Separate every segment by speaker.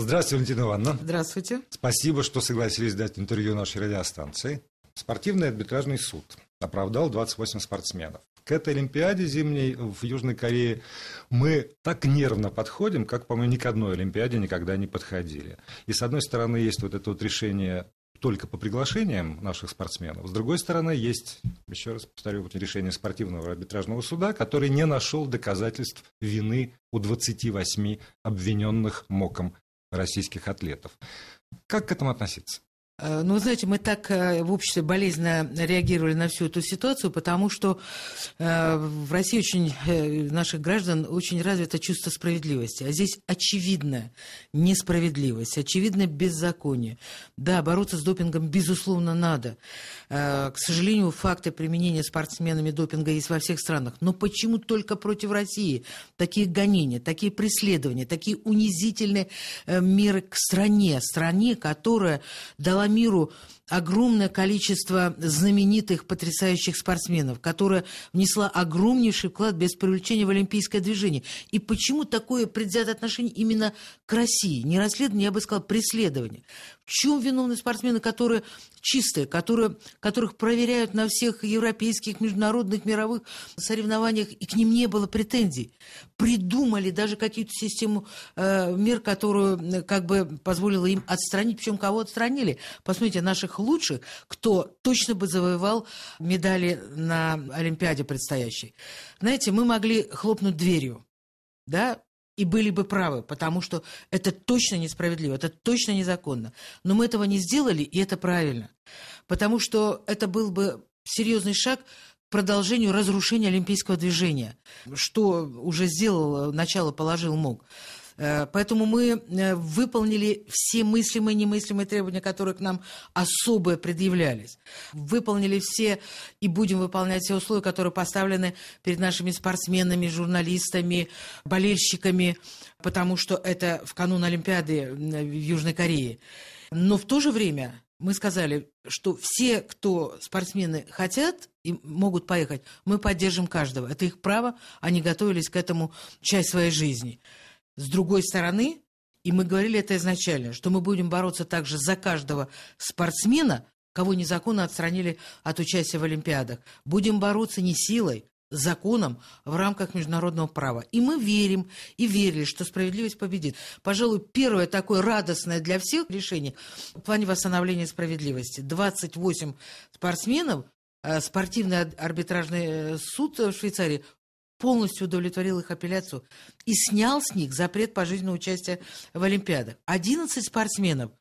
Speaker 1: Здравствуйте, Валентина Ивановна.
Speaker 2: Здравствуйте.
Speaker 1: Спасибо, что согласились дать интервью нашей радиостанции. Спортивный арбитражный суд оправдал 28 спортсменов. К этой Олимпиаде зимней в Южной Корее мы так нервно подходим, как, по-моему, ни к одной Олимпиаде никогда не подходили. И, с одной стороны, есть вот это вот решение только по приглашениям наших спортсменов. С другой стороны, есть, еще раз повторю, вот решение спортивного арбитражного суда, который не нашел доказательств вины у 28 обвиненных МОКом российских атлетов. Как к этому относиться?
Speaker 2: Э, ну, вы знаете, мы так э, в обществе болезненно реагировали на всю эту ситуацию, потому что э, в России очень, наших граждан очень развито чувство справедливости. А здесь очевидная несправедливость, очевидное беззаконие. Да, бороться с допингом, безусловно, надо. К сожалению, факты применения спортсменами допинга есть во всех странах. Но почему только против России такие гонения, такие преследования, такие унизительные меры к стране, стране, которая дала миру огромное количество знаменитых, потрясающих спортсменов, которая внесла огромнейший вклад без привлечения в олимпийское движение. И почему такое предвзятое отношение именно к России? Не расследование, я бы сказала, преследование. В чем виновны спортсмены, которые чистые, которые, которых проверяют на всех европейских, международных, мировых соревнованиях, и к ним не было претензий? Придумали даже какую-то систему э, мер, которую как бы позволила им отстранить, причем кого отстранили? Посмотрите, наших лучших, кто точно бы завоевал медали на Олимпиаде предстоящей. Знаете, мы могли хлопнуть дверью, да, и были бы правы, потому что это точно несправедливо, это точно незаконно. Но мы этого не сделали, и это правильно. Потому что это был бы серьезный шаг к продолжению разрушения олимпийского движения, что уже сделал, начало положил МОК. Э, поэтому мы э, выполнили все мыслимые и немыслимые требования, которые к нам особо предъявлялись. Выполнили все и будем выполнять все условия, которые поставлены перед нашими спортсменами, журналистами, болельщиками, потому что это в канун Олимпиады в Южной Корее. Но в то же время мы сказали, что все, кто спортсмены хотят и могут поехать, мы поддержим каждого. Это их право, они готовились к этому часть своей жизни. С другой стороны, и мы говорили это изначально, что мы будем бороться также за каждого спортсмена, кого незаконно отстранили от участия в Олимпиадах. Будем бороться не силой, законом в рамках международного права. И мы верим и верили, что справедливость победит. Пожалуй, первое такое радостное для всех решение в плане восстановления справедливости. 28 спортсменов э, спортивный арбитражный э, суд в Швейцарии полностью удовлетворил их апелляцию и снял с них запрет пожизненного участия в Олимпиадах. 11 спортсменов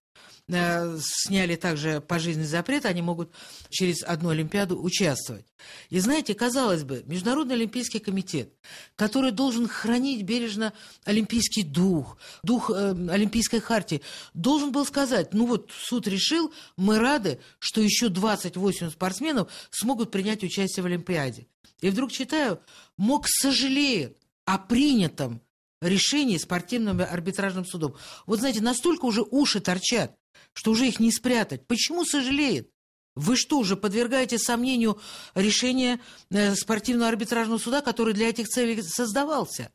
Speaker 2: э, сняли также пожизненный запрет, они могут через одну Олимпиаду участвовать. И знаете, казалось бы, Международный Олимпийский комитет, который должен хранить бережно олимпийский дух, дух э, Олимпийской хартии, должен был сказать, ну вот суд решил, мы рады, что еще 28 спортсменов смогут принять участие в Олимпиаде. И вдруг читаю, МОК сожалеет о принятом решении спортивным арбитражным судом. Вот знаете, настолько уже уши торчат, что уже их не спрятать. Почему сожалеет? Вы что, уже подвергаете сомнению решение э, спортивного арбитражного суда, который для этих целей создавался?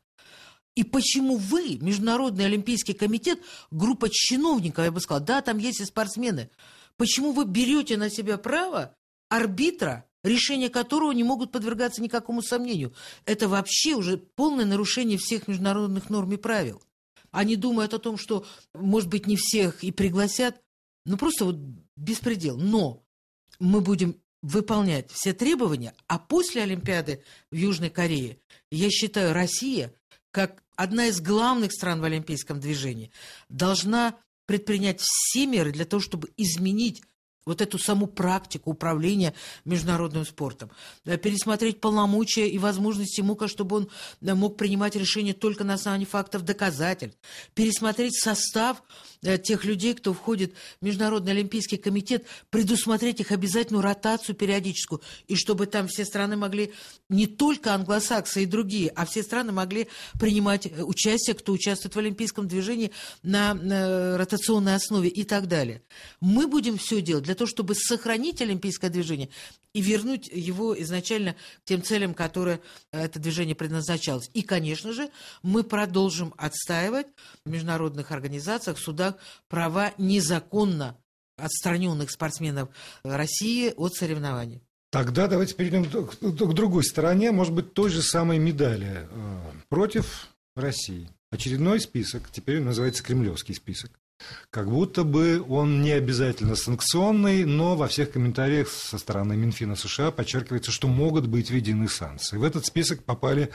Speaker 2: И почему вы, Международный Олимпийский комитет, группа чиновников, я бы сказала, да, там есть и спортсмены, почему вы берете на себя право арбитра решения которого не могут подвергаться никакому сомнению. Это вообще уже полное нарушение всех международных норм и правил. Они думают о том, что, может быть, не всех и пригласят. Ну, просто вот беспредел. Но мы будем выполнять все требования, а после Олимпиады в Южной Корее, я считаю, Россия, как одна из главных стран в олимпийском движении, должна предпринять все меры для того, чтобы изменить вот эту саму практику управления международным спортом, э, пересмотреть полномочия и возможности МУКа, чтобы он э, мог принимать решения только на основании фактов доказательств, пересмотреть состав э, тех людей, кто входит в Международный Олимпийский комитет, предусмотреть их обязательную ротацию периодическую, и чтобы там все страны могли, не только англосаксы и другие, а все страны могли принимать участие, кто участвует в олимпийском движении на ротационной основе и так далее. Мы будем все делать для для того, чтобы сохранить олимпийское движение и вернуть его изначально к тем целям, которые это движение предназначалось. И, конечно же, мы продолжим отстаивать в международных организациях, судах права незаконно отстраненных спортсменов России от соревнований.
Speaker 1: Тогда давайте перейдем к, другой стороне, может быть, той же самой медали э, против России. Очередной список, теперь называется кремлевский список. Как будто бы он не обязательно санкционный, но во всех комментариях со стороны Минфина США подчеркивается, что могут быть введены санкции. В этот список попали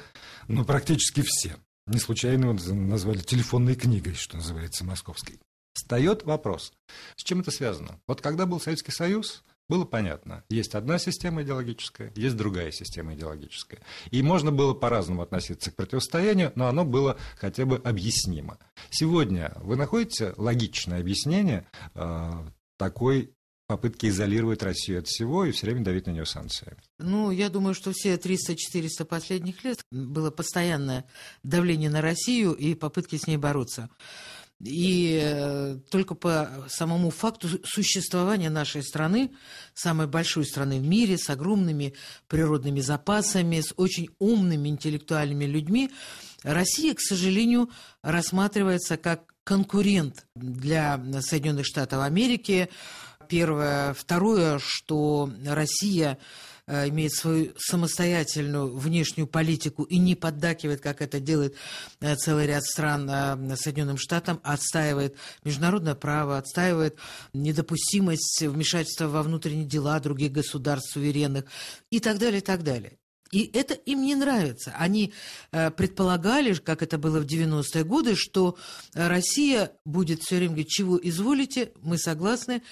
Speaker 1: ну, практически все. Не случайно его назвали телефонной книгой, что называется, московской. Встает вопрос, с чем это связано? Вот когда был Советский Союз, было понятно. Есть одна система идеологическая, есть другая система идеологическая. И можно было по-разному относиться к противостоянию, но оно было хотя бы объяснимо. Сегодня вы находите логичное объяснение э, такой попытки изолировать Россию от всего и все время давить на нее санкциями?
Speaker 2: Ну, я думаю, что все 300-400 последних лет было постоянное давление на Россию и попытки с ней бороться. И э, только по самому факту существования нашей страны, самой большой страны в мире, с огромными природными запасами, с очень умными интеллектуальными людьми, Россия, к сожалению, рассматривается как конкурент для Соединенных Штатов Америки. Первое. Второе, что Россия имеет свою самостоятельную внешнюю политику и не поддакивает, как это делает э, целый ряд стран э, Соединенным Штатам, отстаивает международное право, отстаивает недопустимость вмешательства во внутренние дела других государств суверенных и так далее, и так далее. И это им не нравится. Они э, предполагали, как это было в 90-е годы, что Россия будет все время говорить, чего изволите, мы согласны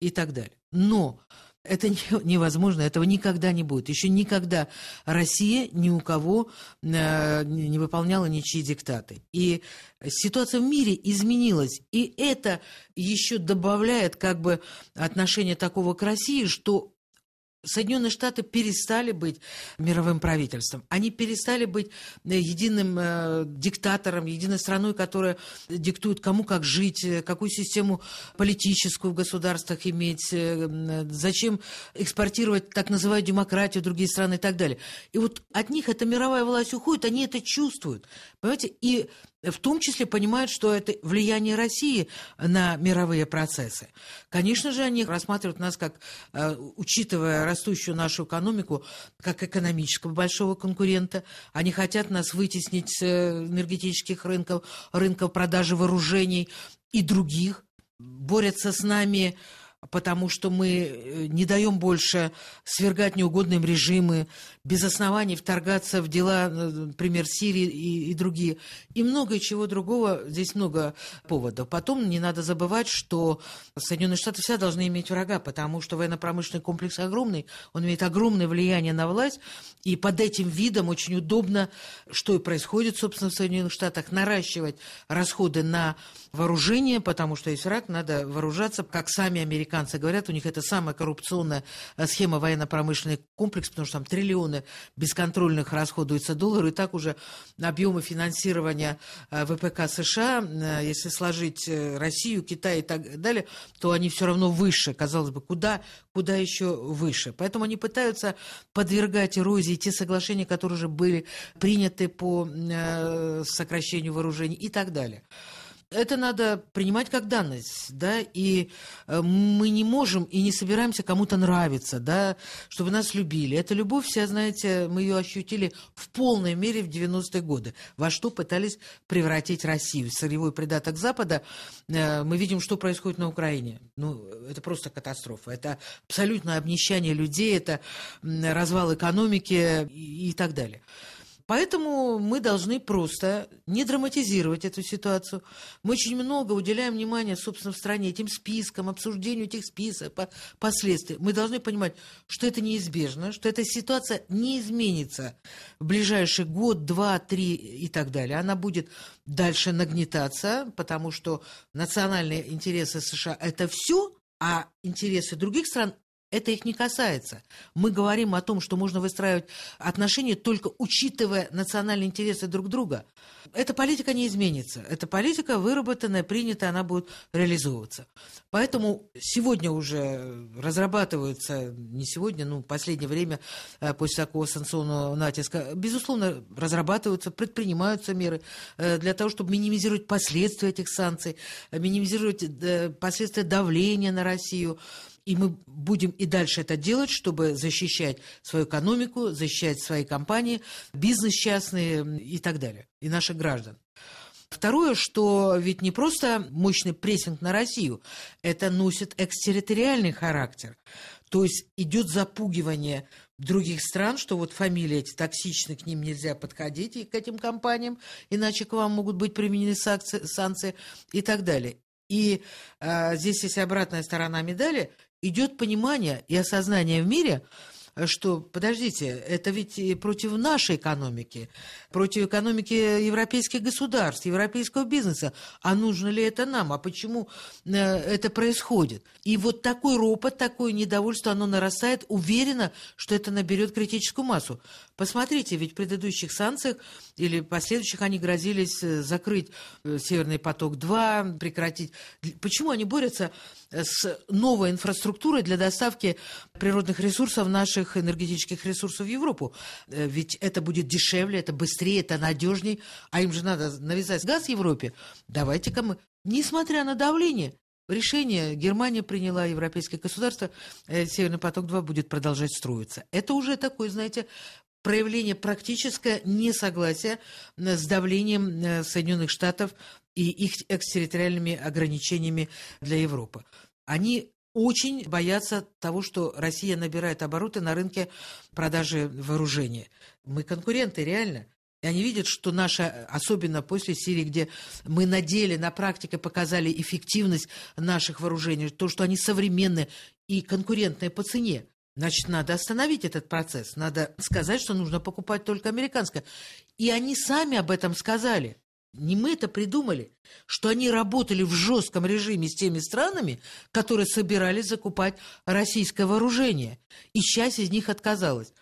Speaker 2: и так далее. Но это невозможно, этого никогда не будет. Еще никогда Россия ни у кого э, не выполняла ничьи диктаты. И ситуация в мире изменилась. И это еще добавляет как бы отношение такого к России, что Соединенные Штаты перестали быть мировым правительством. Они перестали быть э, единым э, диктатором, единой страной, которая диктует, кому как жить, э, какую систему политическую в государствах иметь, э, зачем экспортировать так называемую демократию в другие страны и так далее. И вот от них эта мировая власть уходит, они это чувствуют. Понимаете? И в том числе понимают, что это влияние России на мировые процессы. Конечно же, они рассматривают нас как, э, учитывая растущую нашу экономику, как экономического большого конкурента. Они хотят нас вытеснить с э, энергетических рынков, рынков продажи вооружений и других. Борются с нами потому что мы э, не даем больше свергать неугодным режимы, без оснований вторгаться в дела, э, например, Сирии и, и другие. И много чего другого, здесь много поводов. Потом не надо забывать, что Соединенные Штаты всегда должны иметь врага, потому что военно-промышленный комплекс огромный, он имеет огромное влияние на власть, и под этим видом очень удобно, что и происходит, собственно, в Соединенных Штатах, наращивать расходы на вооружение, потому что есть враг, надо вооружаться, как сами американцы говорят, у них это самая коррупционная э, схема военно-промышленный комплекс, потому что там триллионы бесконтрольных расходуются долларов, и так уже объемы финансирования э, ВПК США, э, если сложить Россию, Китай и так далее, то они все равно выше, казалось бы, куда, куда еще выше. Поэтому они пытаются подвергать эрозии те соглашения, которые уже были приняты по сокращению вооружений и так далее это надо принимать как данность, да, и э, мы не можем и не собираемся кому-то нравиться, да, чтобы нас любили. Эта любовь вся, знаете, мы ее ощутили в полной мере в 90-е годы, во что пытались превратить Россию. Сырьевой придаток Запада, э, мы видим, что происходит на Украине. Ну, это просто катастрофа. Это абсолютное обнищание людей, это развал экономики и, и так далее. Поэтому мы должны просто не драматизировать эту ситуацию. Мы очень много уделяем внимания, собственно, в стране этим спискам, обсуждению этих списков, последствий. Мы должны понимать, что это неизбежно, что эта ситуация не изменится в ближайший год, два, три и так далее. Она будет дальше нагнетаться, потому что национальные интересы США – это все, а интересы других стран это их не касается. Мы говорим о том, что можно выстраивать отношения только учитывая национальные интересы друг друга. Эта политика не изменится. Эта политика выработанная, принятая, она будет реализовываться. Поэтому сегодня уже разрабатываются, не сегодня, ну, в последнее время, э, после такого санкционного натиска, безусловно, разрабатываются, предпринимаются меры э, для того, чтобы минимизировать последствия этих санкций, минимизировать э, последствия давления на Россию. И мы будем и дальше это делать, чтобы защищать свою экономику, защищать свои компании, бизнес частный и так далее, и наших граждан. Второе, что ведь не просто мощный прессинг на Россию, это носит экстерриториальный характер. То есть идет запугивание других стран, что вот фамилии эти токсичны, к ним нельзя подходить, и к этим компаниям, иначе к вам могут быть применены санкции, санкции и так далее. И э, здесь есть обратная сторона медали – идет понимание и осознание в мире, что, подождите, это ведь против нашей экономики, против экономики европейских государств, европейского бизнеса. А нужно ли это нам? А почему э, это происходит? И вот такой ропот, такое недовольство, оно нарастает, уверенно, что это наберет критическую массу. Посмотрите, ведь в предыдущих санкциях или последующих они грозились э, закрыть э, «Северный поток-2», прекратить. Почему они борются с новой инфраструктурой для доставки природных ресурсов, наших энергетических ресурсов в Европу? Ведь это будет дешевле, это быстрее, это надежнее, а им же надо навязать газ Европе. Давайте-ка мы, несмотря на давление, решение Германия приняла, европейское государство, «Северный поток-2» будет продолжать строиться. Это уже такой, знаете, проявление практическое несогласия э, с давлением э, Соединенных Штатов и их экстерриториальными ограничениями для Европы. Они очень боятся того, что Россия набирает обороты на рынке продажи вооружения. Мы конкуренты, реально. И они видят, что наша, особенно после Сирии, где мы на деле, на практике показали эффективность наших вооружений, то, что они современные и конкурентные по цене. Значит, надо остановить этот процесс. Надо сказать, что нужно покупать только американское. И они сами об этом сказали. Не мы это придумали, что они работали в жестком режиме с теми странами, которые собирались закупать российское вооружение. И часть из них отказалась.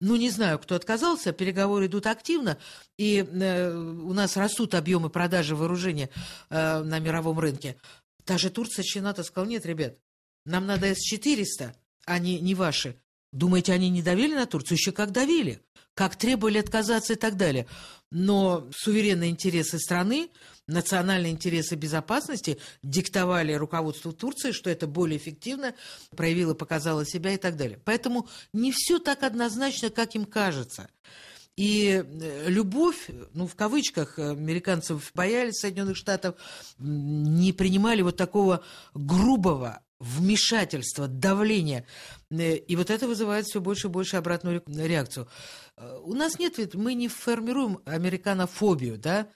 Speaker 2: Ну, не знаю, кто отказался, переговоры идут активно, и э, у нас растут объемы продажи вооружения э, на мировом рынке. Та же Турция, Чината сказал, нет, ребят, нам надо С-400, они не ваши. Думаете, они не давили на Турцию? Еще как давили, как требовали отказаться и так далее. Но суверенные интересы страны, национальные интересы безопасности диктовали руководству Турции, что это более эффективно, проявило, показало себя и так далее. Поэтому не все так однозначно, как им кажется. И э, любовь, ну, в кавычках, американцев боялись Соединенных Штатов, не принимали вот такого грубого вмешательство, давление. Э, и вот это вызывает все больше и больше обратную реакцию. Э, у нас нет, ведь мы не формируем американофобию, да,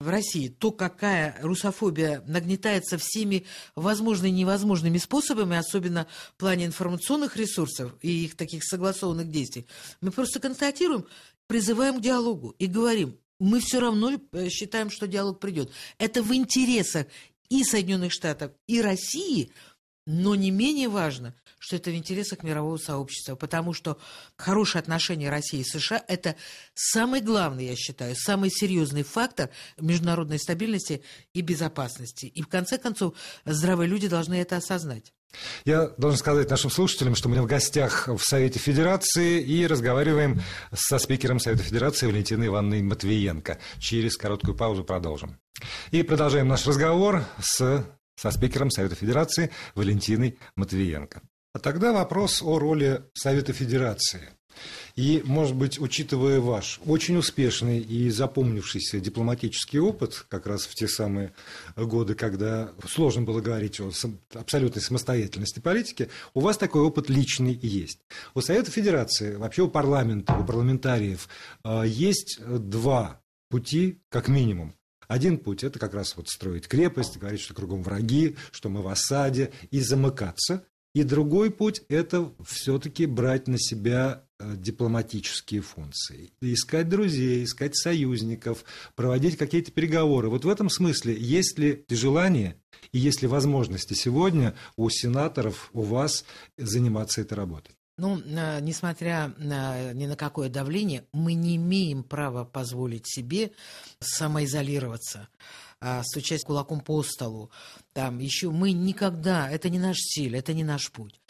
Speaker 2: в России, то, какая русофобия нагнетается всеми возможными и невозможными способами, особенно в плане информационных ресурсов и их таких согласованных действий, мы просто констатируем, призываем к диалогу и говорим, мы все равно э, считаем, что диалог придет. Это в интересах и Соединенных Штатов, и России – но не менее важно, что это в интересах мирового сообщества, потому что хорошие отношения России и США – это самый главный, я считаю, самый серьезный фактор международной стабильности и безопасности. И в конце концов, здравые люди должны это осознать.
Speaker 1: Я должен сказать нашим слушателям, что мы в гостях в Совете Федерации и разговариваем со спикером Совета Федерации Валентиной Ивановной Матвиенко. Через короткую паузу продолжим. И продолжаем наш разговор с со спикером Совета Федерации Валентиной Матвиенко. А тогда вопрос о роли Совета Федерации. И, может быть, учитывая ваш очень успешный и запомнившийся дипломатический опыт, как раз в те самые годы, когда сложно было говорить о абсолютной самостоятельности политики, у вас такой опыт личный есть. У Совета Федерации, вообще у парламента, у парламентариев э, есть два пути, как минимум. Один путь – это как раз вот строить крепость, говорить, что кругом враги, что мы в осаде, и замыкаться. И другой путь – это все-таки брать на себя э, дипломатические функции. Искать друзей, искать союзников, проводить какие-то переговоры. Вот в этом смысле, есть ли желание И есть ли возможности сегодня у сенаторов, у вас заниматься этой работой?
Speaker 2: Ну, э, несмотря ни на какое давление, мы не имеем права позволить себе самоизолироваться а, стучать кулаком по столу. Там еще мы никогда, это не наш стиль, это не наш путь.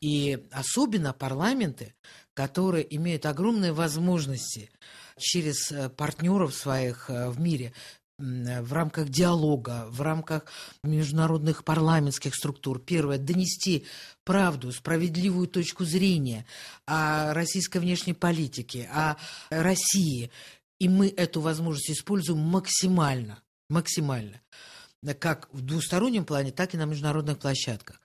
Speaker 2: И особенно парламенты, которые имеют огромные возможности через э, партнеров своих э, в мире в рамках диалога, в рамках международных парламентских структур. Первое – донести правду, справедливую точку зрения о российской внешней политике, о России. И мы эту возможность используем максимально, максимально, как в двустороннем плане, так и на международных площадках.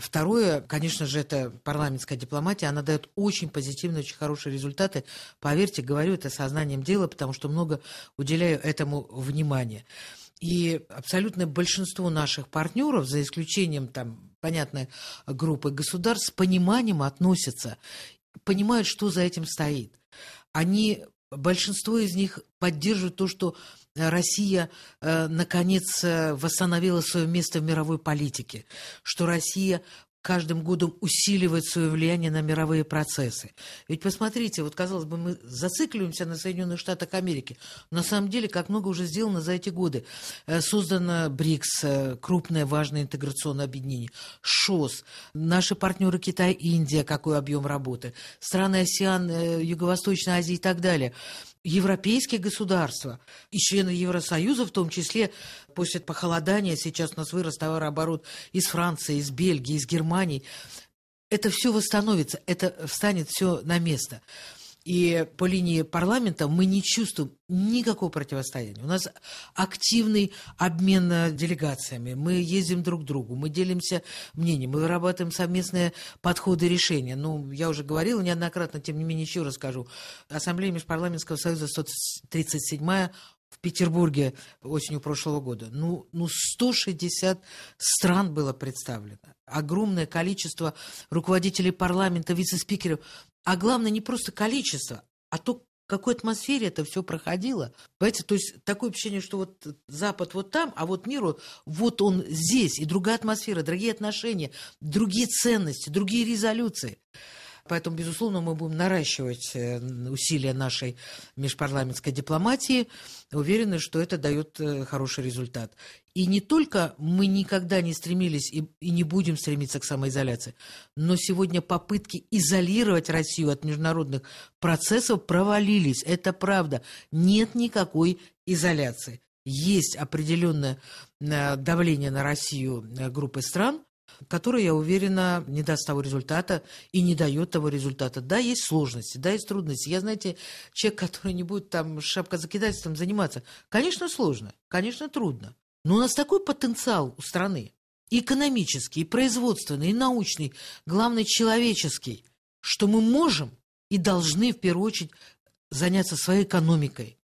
Speaker 2: Второе, конечно же, это парламентская дипломатия. Она дает очень позитивные, очень хорошие результаты. Поверьте, говорю это сознанием дела, потому что много уделяю этому внимания. И абсолютное большинство наших партнеров, за исключением там, понятной группы государств, с пониманием относятся, понимают, что за этим стоит. Они, большинство из них поддерживают то, что Россия э, наконец э, восстановила свое место в мировой политике, что Россия каждым годом усиливает свое влияние на мировые процессы. Ведь посмотрите, вот казалось бы, мы зацикливаемся на Соединенных Штатах Америки. На самом деле, как много уже сделано за эти годы. Э, создано БРИКС, крупное важное интеграционное объединение, ШОС, наши партнеры Китай, Индия, какой объем работы, страны АСИАН, Юго-Восточной Азии и так далее европейские государства и члены Евросоюза, в том числе после похолодания, сейчас у нас вырос товарооборот из Франции, из Бельгии, из Германии, это все восстановится, это встанет все на место. И по линии парламента мы не чувствуем никакого противостояния. У нас активный обмен делегациями. Мы ездим друг к другу, мы делимся мнением, мы вырабатываем совместные подходы и решения. Ну, я уже говорила неоднократно, тем не менее еще расскажу. Ассамблея Межпарламентского союза 137-я в Петербурге осенью прошлого года. Ну, ну 160 стран было представлено. Огромное количество руководителей парламента, вице-спикеров. А главное не просто количество, а то, в какой атмосфере это все проходило. Понимаете, то есть такое ощущение, что вот Запад вот там, а вот миру вот он здесь, и другая атмосфера, другие отношения, другие ценности, другие резолюции. Поэтому, безусловно, мы будем наращивать э, усилия нашей межпарламентской дипломатии. Уверены, что это дает э, хороший результат. И не только мы никогда не стремились и, и не будем стремиться к самоизоляции, но сегодня попытки изолировать Россию от международных процессов провалились. Это правда. Нет никакой изоляции. Есть определенное э, давление на Россию группы стран, которая, я уверена, не даст того результата и не дает того результата. Да, есть сложности, да, есть трудности. Я, знаете, человек, который не будет там шапкозакидательством заниматься, конечно, сложно, конечно, трудно. Но у нас такой потенциал у страны, экономический, производственный, и научный, главное, человеческий, что мы можем и должны, в первую очередь, заняться своей экономикой,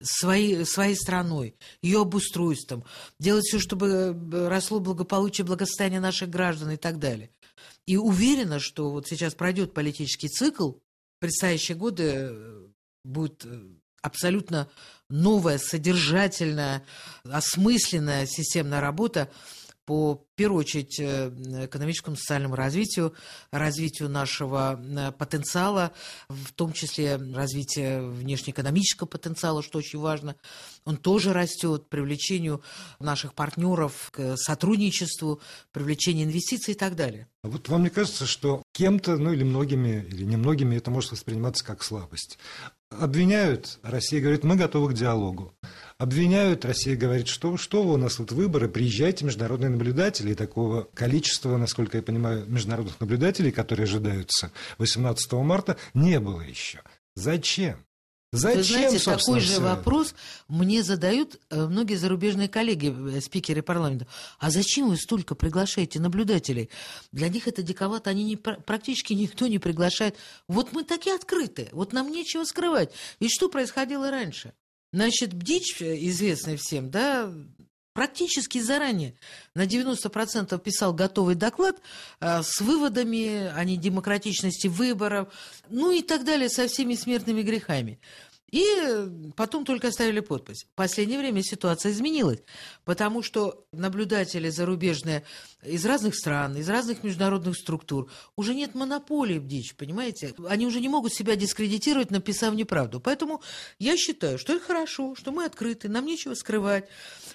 Speaker 2: своей, своей страной, ее обустройством, делать все, чтобы э, росло благополучие, благосостояние наших граждан и так далее. И уверена, что вот сейчас пройдет политический цикл, предстоящие годы э, будет э, абсолютно новая, содержательная, осмысленная системная работа по, в первую очередь, э, экономическому социальному развитию, развитию нашего э, потенциала, в том числе развитие внешнеэкономического потенциала, что очень важно. Он тоже растет, привлечению наших партнеров к сотрудничеству, привлечению инвестиций и так далее.
Speaker 1: Вот вам не кажется, что кем-то, ну или многими, или немногими это может восприниматься как слабость? Обвиняют, Россия говорит, мы готовы к диалогу обвиняют, Россия говорит, что, что вы, у нас вот выборы, приезжайте, международные наблюдатели, и такого количества, насколько я понимаю, международных наблюдателей, которые ожидаются 18 марта, не было еще. Зачем?
Speaker 2: Зачем, Вы знаете, такой же вопрос мне задают э, многие зарубежные коллеги, э, спикеры парламента. А зачем вы столько приглашаете наблюдателей? Для них это диковато, они не, практически никто не приглашает. Вот мы такие открыты, вот нам нечего скрывать. Ведь что происходило раньше? Значит, Бдич, э, известный всем, да, практически заранее на 90% писал готовый доклад э, с выводами о недемократичности выборов, ну и так далее, со всеми смертными грехами. И потом только оставили подпись. В последнее время ситуация изменилась, потому что наблюдатели зарубежные из разных стран, из разных международных структур, уже нет монополии в дичь, понимаете? Они уже не могут себя дискредитировать, написав неправду. Поэтому я считаю, что это хорошо, что мы открыты, нам нечего скрывать.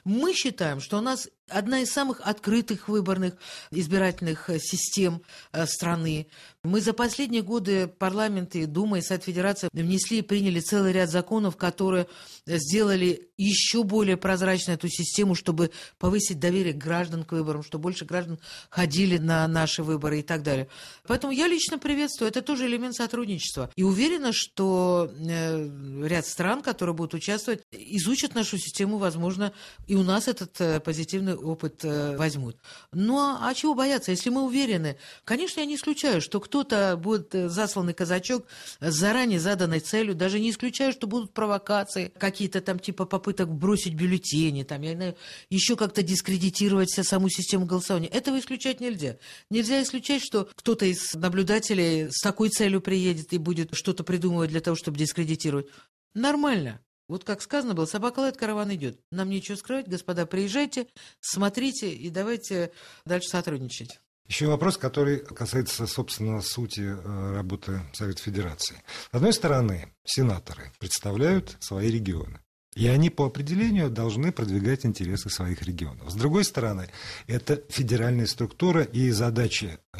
Speaker 2: Мы считаем, что у нас одна из самых открытых выборных избирательных э, систем э, страны. Мы за последние годы парламент и Дума и Совет Федерации внесли и приняли целый ряд законов, которые сделали еще более прозрачной эту систему, чтобы повысить доверие граждан к выборам, чтобы больше граждан ходили на наши выборы и так далее. Поэтому я лично приветствую, это тоже элемент сотрудничества. И уверена, что э, ряд стран, которые будут участвовать, изучат нашу систему, возможно, и у нас этот позитивный опыт возьмут. Ну а, а чего бояться, если мы уверены? Конечно, я не исключаю, что кто-то будет э, засланный казачок с заранее заданной целью, даже не исключаю, что будут провокации, какие-то там типа попыток бросить бюллетени, там, я знаю, еще как-то дискредитировать саму систему голосования. Этого исключать нельзя. Нельзя исключать, что кто-то из наблюдателей с такой целью приедет и будет что-то придумывать для того, чтобы дискредитировать. Нормально. Вот как сказано было, собака лает, караван идет. Нам нечего скрывать, господа, приезжайте, смотрите и давайте дальше сотрудничать.
Speaker 1: Еще вопрос, который касается, собственно, сути э, работы Совета Федерации. С одной стороны, сенаторы представляют свои регионы. И они по определению должны продвигать интересы своих регионов. С другой стороны, это федеральная структура и задачи э,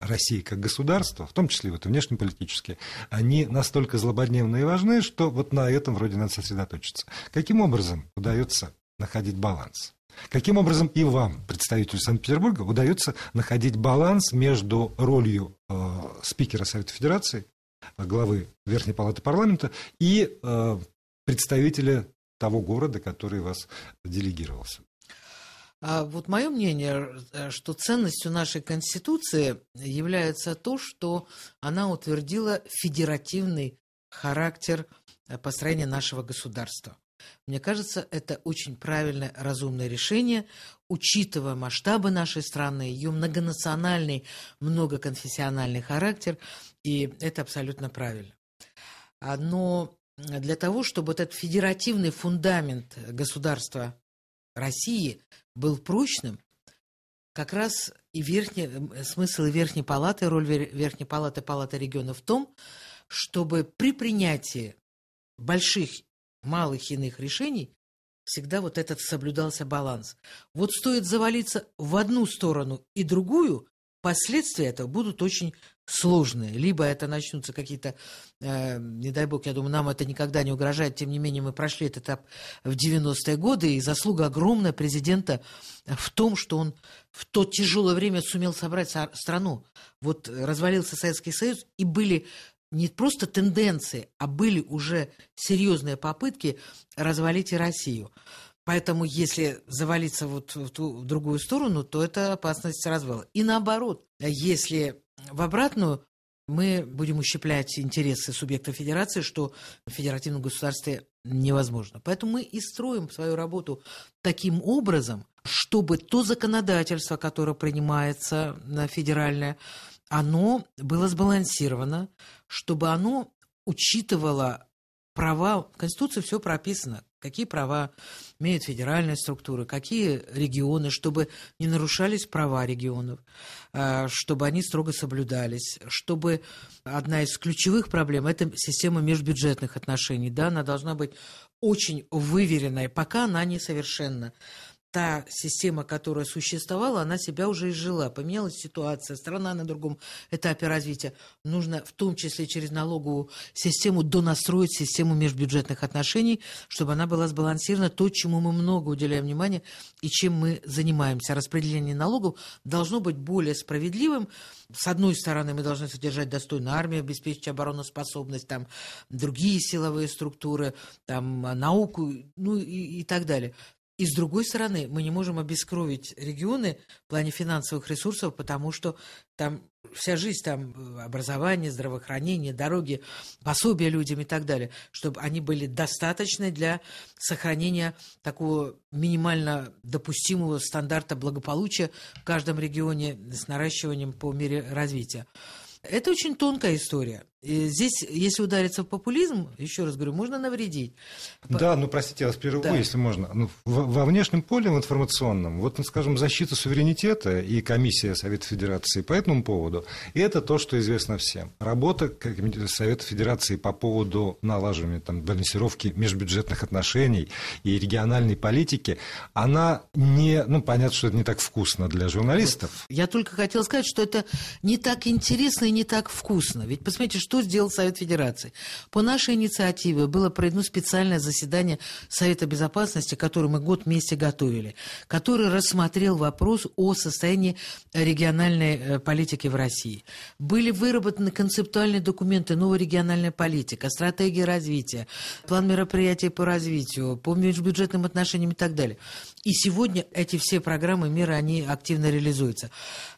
Speaker 1: России как государства, в том числе вот внешнеполитические, они настолько злободневные и важны, что вот на этом вроде надо сосредоточиться. Каким образом удается находить баланс? Каким образом и вам, представителю Санкт-Петербурга, удается находить баланс между ролью э, спикера Совета Федерации, главы Верхней Палаты Парламента и э, представителя того города, который вас делегировался?
Speaker 2: А вот мое мнение, э, что ценностью нашей Конституции является то, что она утвердила федеративный характер э, построения нашего государства. Мне кажется, это очень правильное, разумное решение, учитывая масштабы нашей страны, ее многонациональный, многоконфессиональный характер, и это абсолютно правильно. Но для того, чтобы этот федеративный фундамент государства России был прочным, как раз и верхний, смысл и Верхней Палаты, роль Верхней Палаты, Палаты регионов в том, чтобы при принятии больших малых иных решений всегда вот этот соблюдался баланс. Вот стоит завалиться в одну сторону и другую, последствия этого будут очень сложные. Либо это начнутся какие-то, э, не дай бог, я думаю, нам это никогда не угрожает, тем не менее мы прошли этот этап в 90-е годы, и заслуга огромная президента в том, что он в то тяжелое время сумел собрать страну. Вот развалился Советский Союз, и были не просто тенденции, а были уже серьезные попытки развалить и Россию. Поэтому, если завалиться вот в, ту, в другую сторону, то это опасность развала. И наоборот, если в обратную, мы будем ущемлять интересы субъекта федерации, что в федеративном государстве невозможно. Поэтому мы и строим свою работу таким образом, чтобы то законодательство, которое принимается на федеральное, оно было сбалансировано, чтобы оно учитывало права, в Конституции все прописано, какие права имеют федеральные структуры, какие регионы, чтобы не нарушались права регионов, а, чтобы они строго соблюдались, чтобы одна из ключевых проблем – это система межбюджетных отношений, да, она должна быть очень выверенная, пока она несовершенна та система, которая существовала, она себя уже изжила. Поменялась ситуация, страна на другом этапе развития. Нужно в том числе через налоговую систему донастроить систему межбюджетных отношений, чтобы она была сбалансирована. То, чему мы много уделяем внимания и чем мы занимаемся. Распределение налогов должно быть более справедливым. С одной стороны, мы должны содержать достойную армию, обеспечить обороноспособность, там, другие силовые структуры, там, науку, ну и, и так далее. И с другой стороны, мы не можем обескровить регионы в плане финансовых ресурсов, потому что там вся жизнь, там э, образование, здравоохранение, дороги, пособия людям и так далее, чтобы они были достаточны для сохранения такого минимально допустимого стандарта благополучия в каждом регионе с наращиванием по мере развития. Это очень тонкая история. И здесь, если удариться в популизм, еще раз говорю, можно навредить.
Speaker 1: Да, ну простите, я вас прерву, да. если можно. Ну, во внешнем поле, в информационном, вот, ну, скажем, защита суверенитета и комиссия Совета Федерации по этому поводу, это то, что известно всем. Работа Совета Федерации по поводу налаживания там, балансировки межбюджетных отношений и региональной политики, она не, ну понятно, что это не так вкусно для журналистов.
Speaker 2: Я только хотела сказать, что это не так интересно и не так вкусно. Ведь посмотрите, что сделал Совет Федерации? По нашей инициативе было проведено специальное заседание Совета Безопасности, которое мы год вместе готовили, который рассмотрел вопрос о состоянии региональной э, политики в России. Были выработаны концептуальные документы «Новая региональная политика», «Стратегия развития», «План мероприятий по развитию», по межбюджетным отношениям и так далее. И сегодня эти все программы мира, они активно реализуются.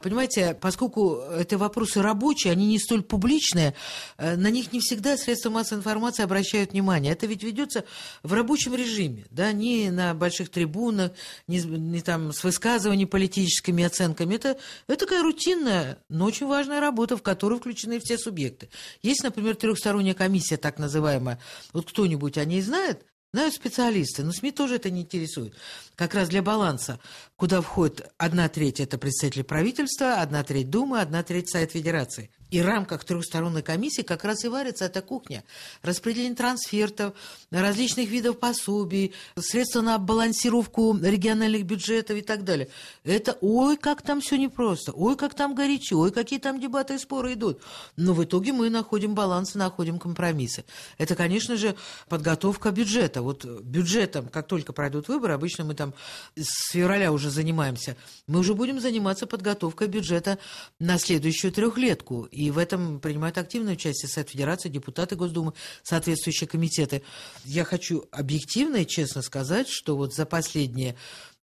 Speaker 2: Понимаете, поскольку это вопросы рабочие, они не столь публичные, на них не всегда средства массовой информации обращают внимание. Это ведь ведется в рабочем режиме, да, не на больших трибунах, не, не там с высказываниями политическими оценками. Это, это такая рутинная, но очень важная работа, в которую включены все субъекты. Есть, например, трехсторонняя комиссия, так называемая. Вот кто-нибудь о ней знает? Знают специалисты, но СМИ тоже это не интересует. Как раз для баланса, куда входит одна треть – это представители правительства, одна треть Думы, одна треть Совет Федерации. И в рамках трехсторонней комиссии как раз и варится эта кухня. Распределение трансфертов, различных видов пособий, средства на балансировку региональных бюджетов и так далее. Это ой, как там все непросто, ой, как там горячо, ой, какие там дебаты и споры идут. Но в итоге мы находим баланс, находим компромиссы. Это, конечно же, подготовка бюджета. Вот бюджетом, как только пройдут выборы, обычно мы там с февраля уже занимаемся, мы уже будем заниматься подготовкой бюджета на следующую трехлетку. И в этом принимают активное участие Совет Федерации, депутаты Госдумы, соответствующие комитеты. Я хочу объективно и честно сказать, что вот за последние,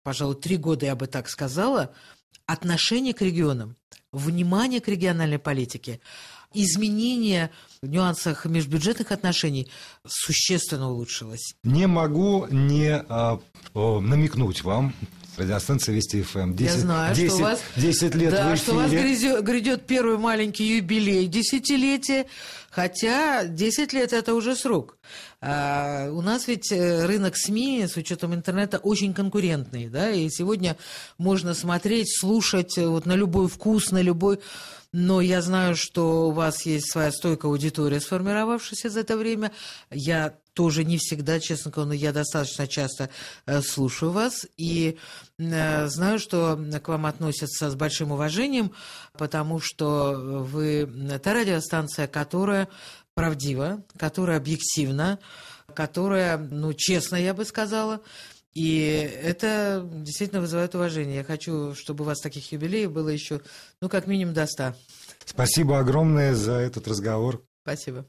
Speaker 2: пожалуй, три года, я бы так сказала, отношение к регионам, внимание к региональной политике, изменение в нюансах межбюджетных отношений существенно улучшилось.
Speaker 1: Не могу не а, намекнуть вам радиостанция Вести ФМ.
Speaker 2: 10, Я знаю, 10, что у вас, 10 лет да, в эфире. что у вас грядет, грядет первый маленький юбилей десятилетия, хотя 10 лет это уже срок. А, у нас ведь э, рынок СМИ с учетом интернета очень конкурентный, да, и сегодня можно смотреть, слушать э, вот на любой вкус, на любой но я знаю, что у вас есть своя стойкая аудитория, сформировавшаяся за это время. Я тоже не всегда, честно говоря, но я достаточно часто э, слушаю вас и знаю, что к вам относятся с большим уважением, потому что вы та радиостанция, которая правдива, которая объективна, которая, ну, честно, я бы сказала, и это действительно вызывает уважение. Я хочу, чтобы у вас таких юбилеев было еще, ну, как минимум до ста.
Speaker 1: Спасибо огромное за этот разговор.
Speaker 2: Спасибо.